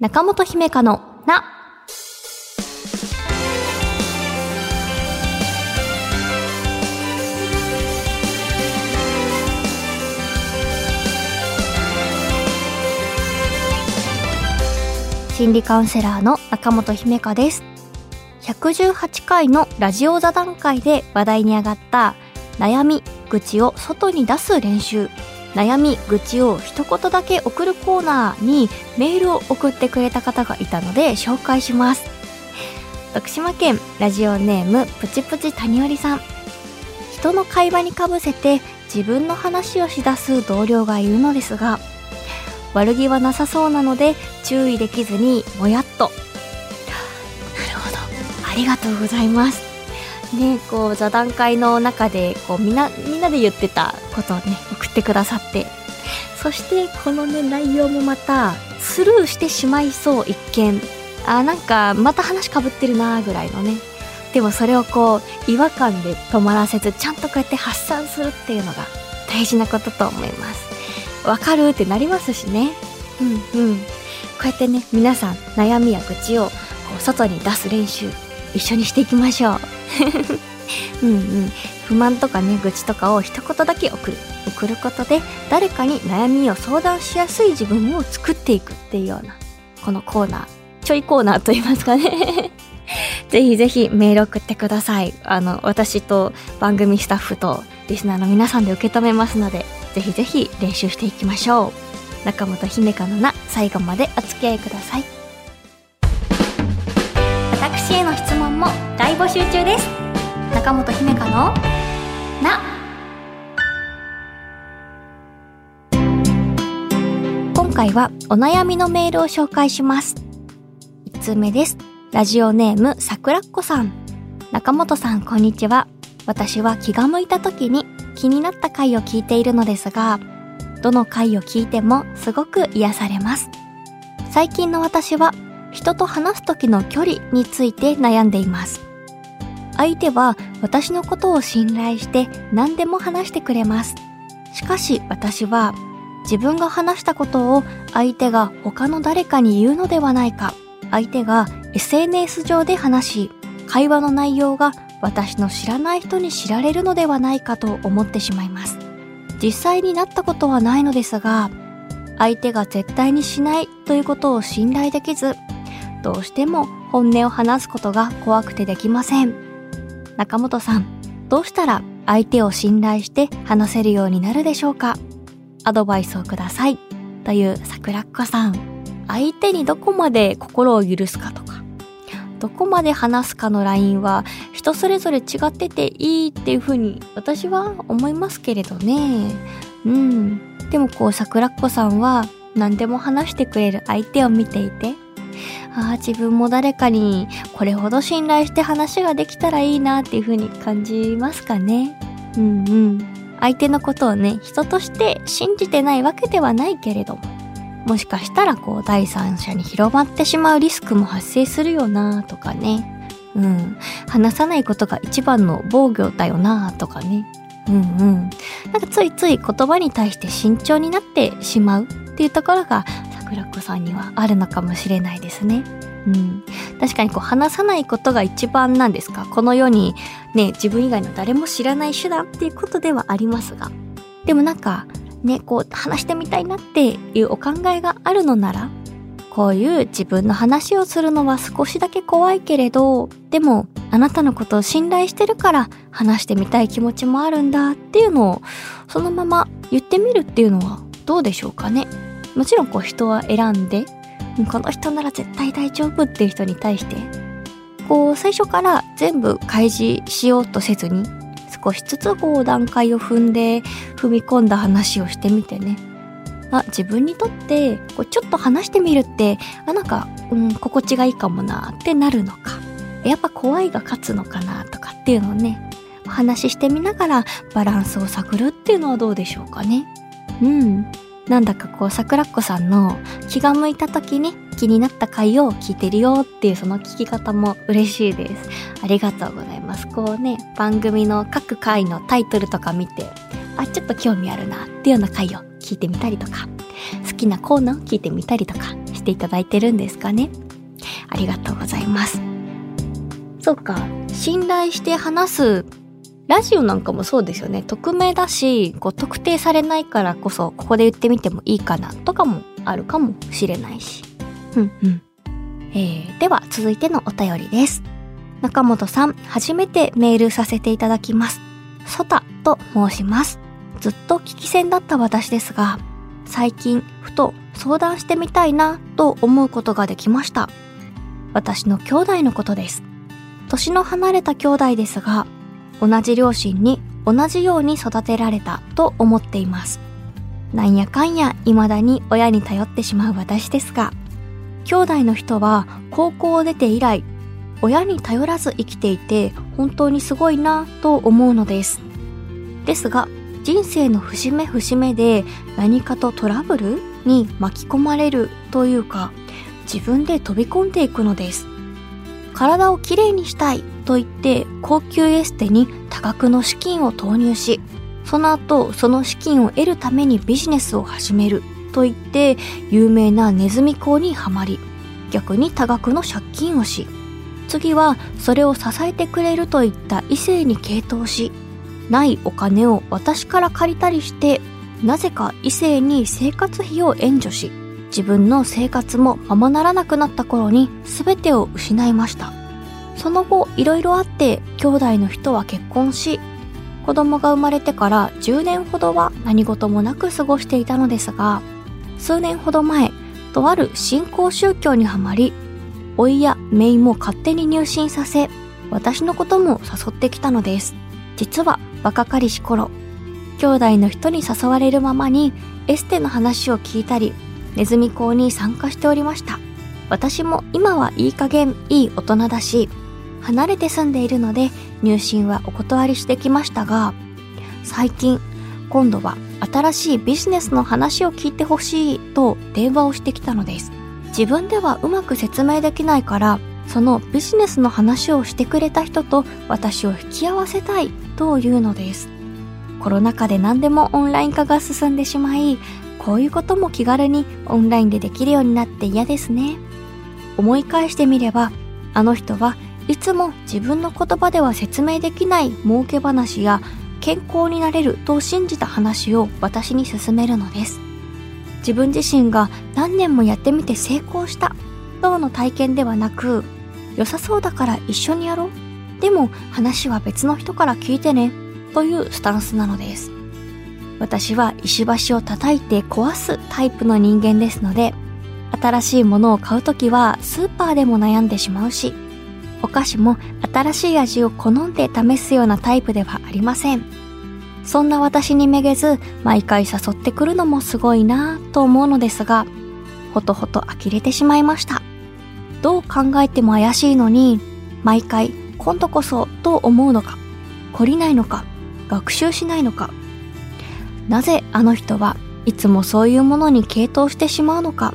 中本姫香のな。心理カウンセラーの中本姫香です。118回のラジオ座談会で話題に上がった悩み、愚痴を外に出す練習。悩み、愚痴を一言だけ送るコーナーにメールを送ってくれた方がいたので紹介します。徳島県ラジオネームプチプチ谷織さん。人の会話にかぶせて自分の話をしだす同僚がいるのですが、悪気はなさそうなので注意できずにもやっと。なるほど。ありがとうございます。ね、こう座談会の中でこうみんなみんなで言ってたことをね送ってくださって。そしてこのね内容もまたスルーしてしまいそう一見あなんかまた話かぶってるなぐらいのね。でもそれをこう違和感で止まらせずちゃんとこうやって発散するっていうのが大事なことと思います。わかるってなりますしね。うんうん。こうやってね皆さん悩みや愚痴をこう外に出す練習一緒にしていきましょう。うんうん。不満とかね愚痴とかを一言だけ送る。送ることで誰かに悩みを相談しやすい自分を作っていくっていうようなこのコーナー。ちょいコーナーと言いますかね。ぜひぜひメール送ってください。あの私と番組スタッフとリスナーの皆さんで受け止めますのでぜひぜひ練習していきましょう。中本姫香のな最後までお付き合いください。募集中です。中本姫香のな。今回はお悩みのメールを紹介します。1通目です。ラジオネームさくらっこさん。中本さんこんにちは。私は気が向いた時に気になった回を聞いているのですがどの回を聞いてもすごく癒されます。最近の私は人と話す時の距離について悩んでいます。相手は私のことを信頼して何でも話してくれます。しかし私は自分が話したことを相手が他の誰かに言うのではないか。相手が SNS 上で話し会話の内容が私の知らない人に知られるのではないかと思ってしまいます。実際になったことはないのですが相手が絶対にしないということを信頼できずどうしても本音を話すことが怖くてできません。中本さんどうしたら相手を信頼して話せるようになるでしょうか？アドバイスをください。という桜っ子さん相手にどこまで心を許すかとかどこまで話すかのラインは人それぞれ違ってていいっていうふうに私は思いますけれどね。うん。でもこう桜っ子さんは何でも話してくれる相手を見ていてああ自分も誰かにこれほど信頼して話ができたらいいなっていう風に感じますかね。うんうん。相手のことをね人として信じてないわけではないけれどももしかしたらこう第三者に広まってしまうリスクも発生するよなとかね。うん。話さないことが一番の防御だよなとかね。うんうん。なんかついつい言葉に対して慎重になってしまうっていうところが桜子さんにはあるのかもしれないですね。うん、確かにこう話さないことが一番なんですか？この世にね自分以外の誰も知らない手段っていうことではありますが。でもなんかねこう話してみたいなっていうお考えがあるのならこういう自分の話をするのは少しだけ怖いけれどでもあなたのことを信頼してるから話してみたい気持ちもあるんだっていうのをそのまま言ってみるっていうのはどうでしょうかね？もちろんこう人は選んでこの人なら絶対大丈夫っていう人に対してこう最初から全部開示しようとせずに少しずつこう段階を踏んで踏み込んだ話をしてみてね。あ自分にとってこうちょっと話してみるってあなんか、うん、心地がいいかもなってなるのか。やっぱ怖いが勝つのかなとかっていうのをねお話ししてみながらバランスを探るっていうのはどうでしょうかね。うん。なんだかこう桜っ子さんの気が向いた時に気になった回を聞いてるよっていうその聞き方も嬉しいです。ありがとうございます。こうね、番組の各回のタイトルとか見て、あ、ちょっと興味あるなっていうような回を聞いてみたりとか、好きなコーナーを聞いてみたりとかしていただいてるんですかね。ありがとうございます。そうか、信頼して話すラジオなんかもそうですよね。匿名だし、こう特定されないからこそ、ここで言ってみてもいいかなとかもあるかもしれないし。うんうん。えー、では続いてのお便りです。中本さん、初めてメールさせていただきます。ソタと申します。ずっと聞き戦だった私ですが、最近ふと相談してみたいなと思うことができました。私の兄弟のことです。年の離れた兄弟ですが、同じ両親に同じように育てられたと思っています。なんやかんや未だに親に頼ってしまう私ですが、兄弟の人は高校を出て以来、親に頼らず生きていて本当にすごいなと思うのです。ですが、人生の節目節目で何かとトラブルに巻き込まれるというか、自分で飛び込んでいくのです。体をきれいにしたいと言って高級エステに多額の資金を投入し、その後その資金を得るためにビジネスを始めると言って有名なネズミ講にはまり、逆に多額の借金をし、次はそれを支えてくれるといった異性に傾倒し、ないお金を私から借りたりして、なぜか異性に生活費を援助し、自分の生活もままならなくなった頃に全てを失いました。その後いろいろあって兄弟の人は結婚し子供が生まれてから10年ほどは何事もなく過ごしていたのですが数年ほど前とある新興宗教にはまり老いや姪も勝手に入信させ私のことも誘ってきたのです実は若かりし頃兄弟の人に誘われるままにエステの話を聞いたりネズミ講に参加しておりました私も今はいい加減いい大人だし離れて住んでいるので入信はお断りしてきましたが、最近今度は新しいビジネスの話を聞いてほしいと電話をしてきたのです。自分ではうまく説明できないから、そのビジネスの話をしてくれた人と私を引き合わせたいというのです。コロナ禍で何でもオンライン化が進んでしまい、こういうことも気軽にオンラインでできるようになって嫌ですね。思い返してみれば、あの人はいつも自分の言葉では説明できない儲け話や健康になれると信じた話を私に勧めるのです。自分自身が何年もやってみて成功した等の体験ではなく、良さそうだから一緒にやろう。でも話は別の人から聞いてね。というスタンスなのです。私は石橋を叩いて壊すタイプの人間ですので、新しいものを買うときはスーパーでも悩んでしまうし、お菓子も新しい味を好んで試すようなタイプではありません。そんな私にめげず、毎回誘ってくるのもすごいなぁと思うのですが、ほとほと呆れてしまいました。どう考えても怪しいのに、毎回今度こそと思うのか、懲りないのか、学習しないのか。なぜあの人はいつもそういうものに傾倒してしまうのか？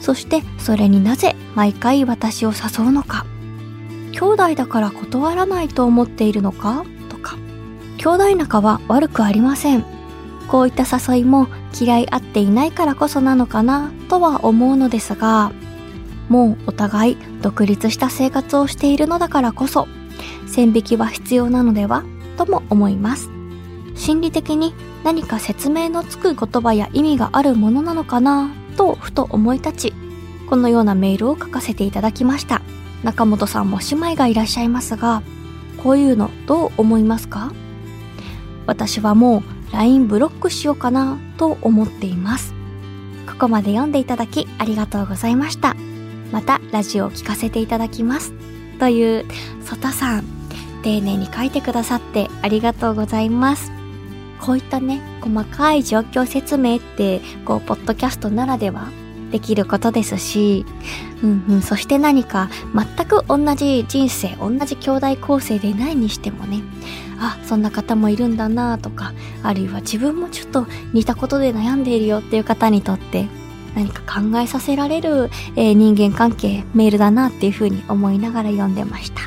そしてそれになぜ毎回私を誘うのか？兄弟だから断らないと思っているのか？とか、兄弟仲は悪くありません。こういった誘いも嫌い合っていないからこそなのかな？とは思うのですが、もうお互い独立した生活をしているのだからこそ、線引きは必要なのでは？とも思います。心理的に何か説明のつく言葉や意味があるものなのかなとふと思い立ち、このようなメールを書かせていただきました。中本さんも姉妹がいらっしゃいますが、こういうのどう思いますか？私はもう LINE ブロックしようかなと思っています。ここまで読んでいただきありがとうございました。またラジオを聞かせていただきます。という、ソタさん、丁寧に書いてくださってありがとうございます。こういったね、細かい状況説明って、こう、ポッドキャストならではできることですし、うんうん、そして何か全く同じ人生、同じ兄弟構成でないにしてもね、あ、そんな方もいるんだなとか、あるいは自分もちょっと似たことで悩んでいるよっていう方にとって何か考えさせられる、えー、人間関係、メールだなっていうふうに思いながら読んでました。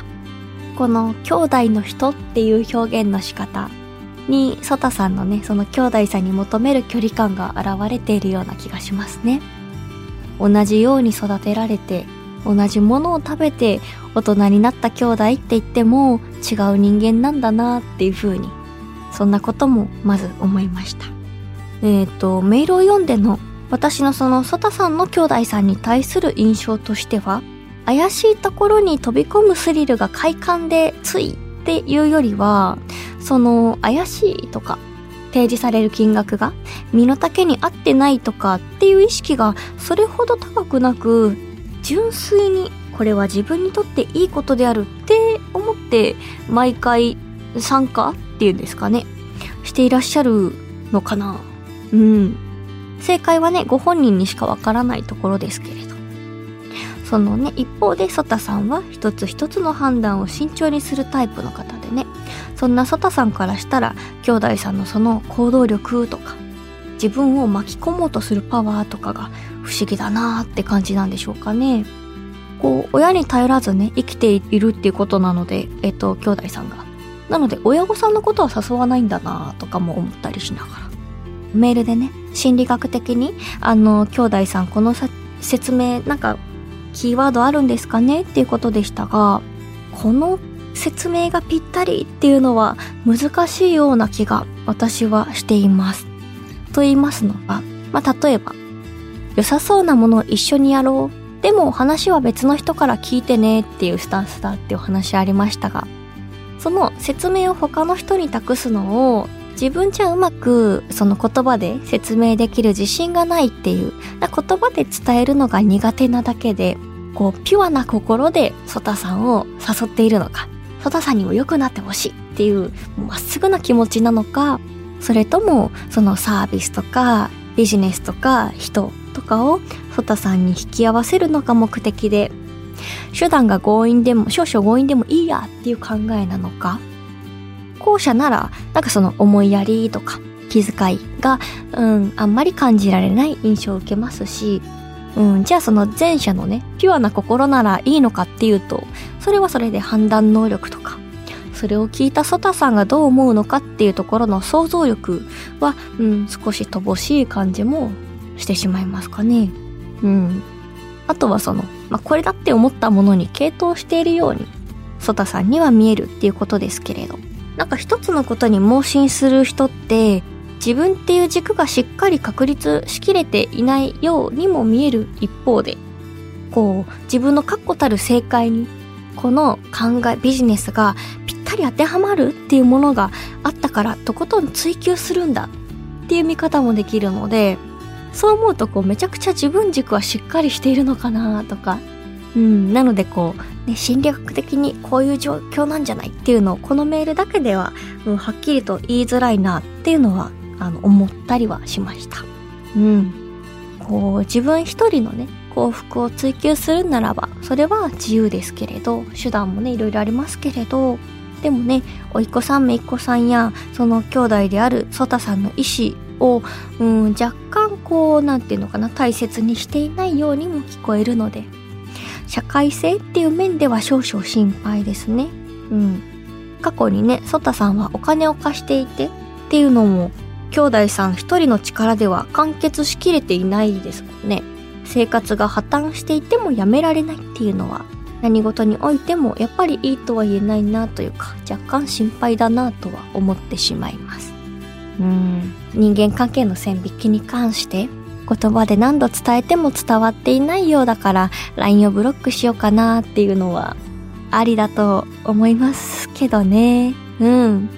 この兄弟の人っていう表現の仕方に、ソタさんのね、その兄弟さんに求める距離感が現れているような気がしますね。同じように育てられて同じものを食べて大人になった兄弟って言っても違う人間なんだなっていう風にそんなこともまず思いましたえっ、ー、とメールを読んでの私のそのソタさんの兄弟さんに対する印象としては怪しいところに飛び込むスリルが快感でついっていうよりはその怪しいとか提示される金額が身の丈に合ってないとかっていう意識がそれほど高くなく純粋にこれは自分にとっていいことであるって思って毎回参加っていうんですかねしていらっしゃるのかな。うん。正解はねご本人にしかわからないところですけれど。そのね一方でソタさんは一つ一つの判断を慎重にするタイプの方でねそんなソタさんからしたら兄弟さんのその行動力とか自分を巻き込もうとするパワーとかが不思議だなーって感じなんでしょうかね。こう、親に頼らずね、生きているっていうことなので、えっと、兄弟さんが。なので、親御さんのことは誘わないんだなとかも思ったりしながら。メールでね、心理学的に、あの、兄弟さん、この説明、なんか、キーワードあるんですかね？っていうことでしたが、この説明がぴったりっていうのは難しいような気が私はしています。と言いますのは、まあ、例えば、良さそうなものを一緒にやろう。でも話は別の人から聞いてねっていうスタンスだっていうお話ありましたが、その説明を他の人に託すのを自分じゃうまくその言葉で説明できる自信がないっていう言葉で伝えるのが苦手なだけでこうピュアな心でソタさんを誘っているのかソタさんにも良くなってほしいっていうまっすぐな気持ちなのかそれともそのサービスとかビジネスとか人とかをソタさんに引き合わせるのが目的で手段が強引でも少々強引でもいいやっていう考えなのか後者ならなんかその思いやりとか気遣いが、うん、あんまり感じられない印象を受けますし、うん、じゃあその前者のねピュアな心ならいいのかっていうとそれはそれで判断能力とかそれを聞いたソタさんがどう思うのかっていうところの想像力は、うん、少し乏しい感じもしてしまいますかね。うん。あとはその、まあ、これだって思ったものに傾倒しているように、ソタさんには見えるっていうことですけれど、なんか一つのことに盲信する人って、自分っていう軸がしっかり確立しきれていないようにも見える一方で、こう、自分の確固たる正解に、この考え、ビジネスがかり当てはまるっていうものがあったからとことん追求するんだっていう見方もできるのでそう思うとこうめちゃくちゃ自分軸はしっかりしているのかなとかうん。なのでこう、ね、心理学的にこういう状況なんじゃないっていうのをこのメールだけでは、うん、はっきりと言いづらいなっていうのはあの思ったりはしました。うん。こう自分一人のね幸福を追求するならばそれは自由ですけれど手段もねいろいろありますけれどでもね、おいっ子さんめいっ子さんや、その兄弟であるソタさんの意思を、うん、若干こう、なんていうのかな、大切にしていないようにも聞こえるので、社会性っていう面では少々心配ですね。うん。過去にね、ソタさんはお金を貸していてっていうのも、兄弟さん一人の力では完結しきれていないですもんね。生活が破綻していてもやめられないっていうのは何事においてもやっぱりいいとは言えないなというか若干心配だなとは思ってしまいますうん人間関係の線引きに関して言葉で何度伝えても伝わっていないようだから LINE をブロックしようかなっていうのはありだと思いますけどね。うん。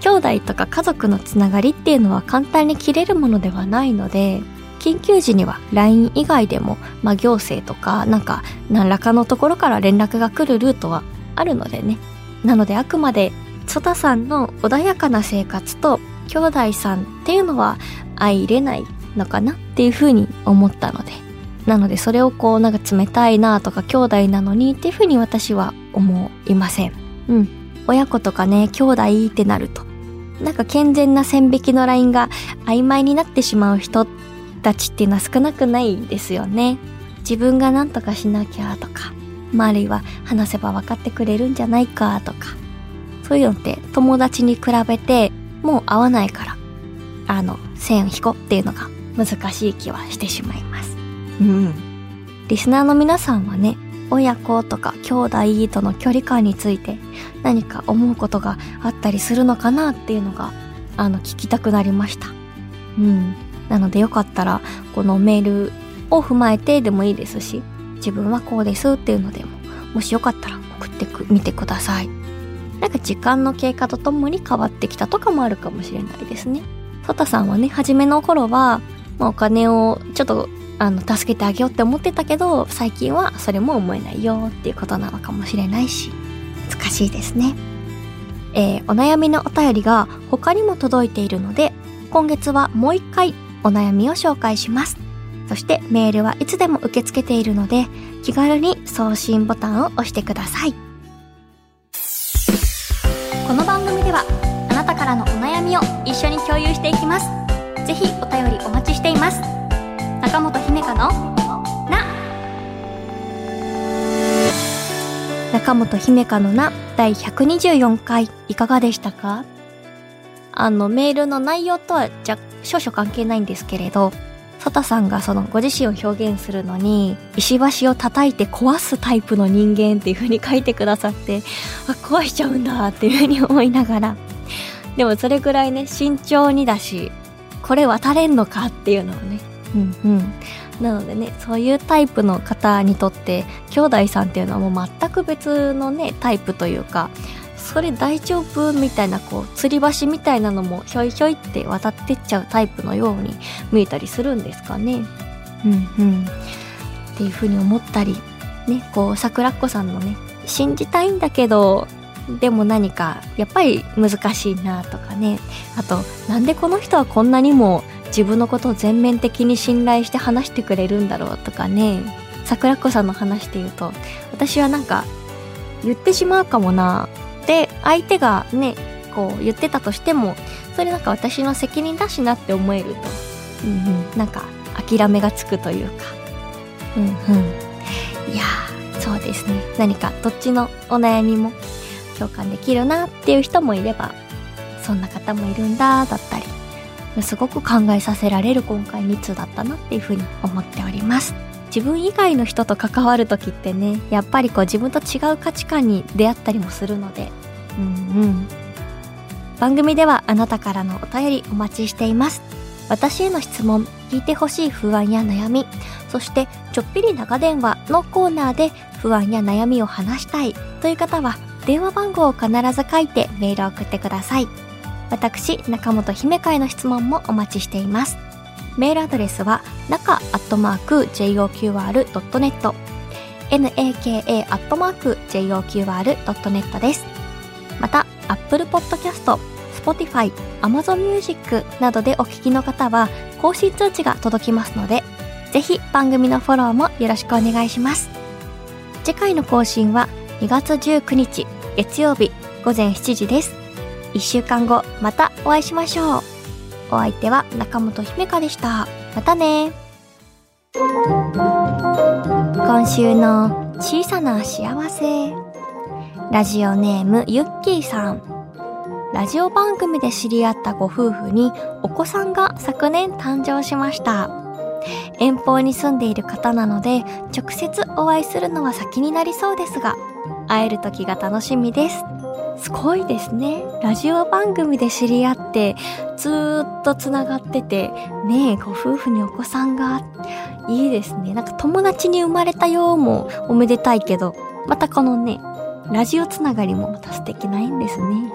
兄弟とか家族のつながりっていうのは簡単に切れるものではないので緊急時には LINE 以外でも、まあ、行政とかなんか何らかのところから連絡が来るルートはあるのでね。なのであくまでソタさんの穏やかな生活と兄弟さんっていうのは相入れないのかなっていうふうに思ったので。なのでそれをこうなんか冷たいなとか兄弟なのにっていうふうに私は思いません。うん。親子とかね兄弟ってなると。なんか健全な線引きのラインが曖昧になってしまう人ったちっていうのは少なくないですよね。自分が何とかしなきゃとか、周りは話せば分かってくれるんじゃないかとか、そういうのって友達に比べてもう会わないから、あの、線引こうっていうのが難しい気はしてしまいます。うん。リスナーの皆さんはね、親子とか兄弟との距離感について何か思うことがあったりするのかなっていうのが、あの、聞きたくなりました。うん。なのでよかったら、このメールを踏まえてでもいいですし、自分はこうですっていうのでも、もしよかったら送ってく、みてください。なんか時間の経過とともに変わってきたとかもあるかもしれないですね。ソタさんはね、初めの頃は、まあ、お金をちょっと、あの、助けてあげようって思ってたけど、最近はそれも思えないよっていうことなのかもしれないし、難しいですね。えー、お悩みのお便りが他にも届いているので、今月はもう一回お悩みを紹介します。そしてメールはいつでも受け付けているので、気軽に送信ボタンを押してください。この番組ではあなたからのお悩みを一緒に共有していきますぜひお便りお待ちしています。中本姫香のな。中本姫香のな第124回いかがでしたか？あのメールの内容とはじゃ少々関係ないんですけれどソタさんがそのご自身を表現するのに石橋を叩いて壊すタイプの人間っていう風に書いてくださってあ壊しちゃうんだっていう風に思いながら。でもそれぐらいね慎重にだしこれ渡れんのかっていうのをねうんうんなのでねそういうタイプの方にとって兄弟さんっていうのはもう全く別のねタイプというかそれ大丈夫みたいなこう吊り橋みたいなのもひょいひょいって渡ってっちゃうタイプのように見えたりするんですかね。うんうん。っていうふうに思ったりねこう桜っ子さんのね信じたいんだけどでも何かやっぱり難しいなとかね。あとなんでこの人はこんなにも自分のことを全面的に信頼して話してくれるんだろうとかね。桜っ子さんの話で言うと私はなんか言ってしまうかもなで相手がねこう言ってたとしてもそれなんか私の責任だしなって思えると、うんうん、なんか諦めがつくというか。うんうん。いやーそうですね。何かどっちのお悩みも共感できるなっていう人もいればそんな方もいるんだだったり。すごく考えさせられる今回2通だったなっていうふうに思っております。自分以外の人と関わる時ってねやっぱりこう自分と違う価値観に出会ったりもするので。うんうん。番組ではあなたからのお便りお待ちしています。私への質問聞いてほしい不安や悩みそしてちょっぴり長電話のコーナーで不安や悩みを話したいという方は電話番号を必ず書いてメールを送ってください。私中本姫会の質問もお待ちしています。メールアドレスは中アットマーク JOQR.net naka アットマーク JOQR.net です。また Apple Podcast、Spotify、Amazon Music などでお聞きの方は更新通知が届きますのでぜひ番組のフォローもよろしくお願いします。次回の更新は2月19日月曜日午前7時です。1週間後またお会いしましょう。お相手は中本姫香でした。またね。今週の小さな幸せ。ラジオネームゆっきーさん。ラジオ番組で知り合ったご夫婦にお子さんが昨年誕生しました。遠方に住んでいる方なので直接お会いするのは先になりそうですが会える時が楽しみですすごいですね。ラジオ番組で知り合って、ずーっと繋がってて、ねえ、ご夫婦にお子さんが、いいですね。なんか友達に生まれたよもおめでたいけど、またこのね、ラジオつながりもまた素敵な縁ですね。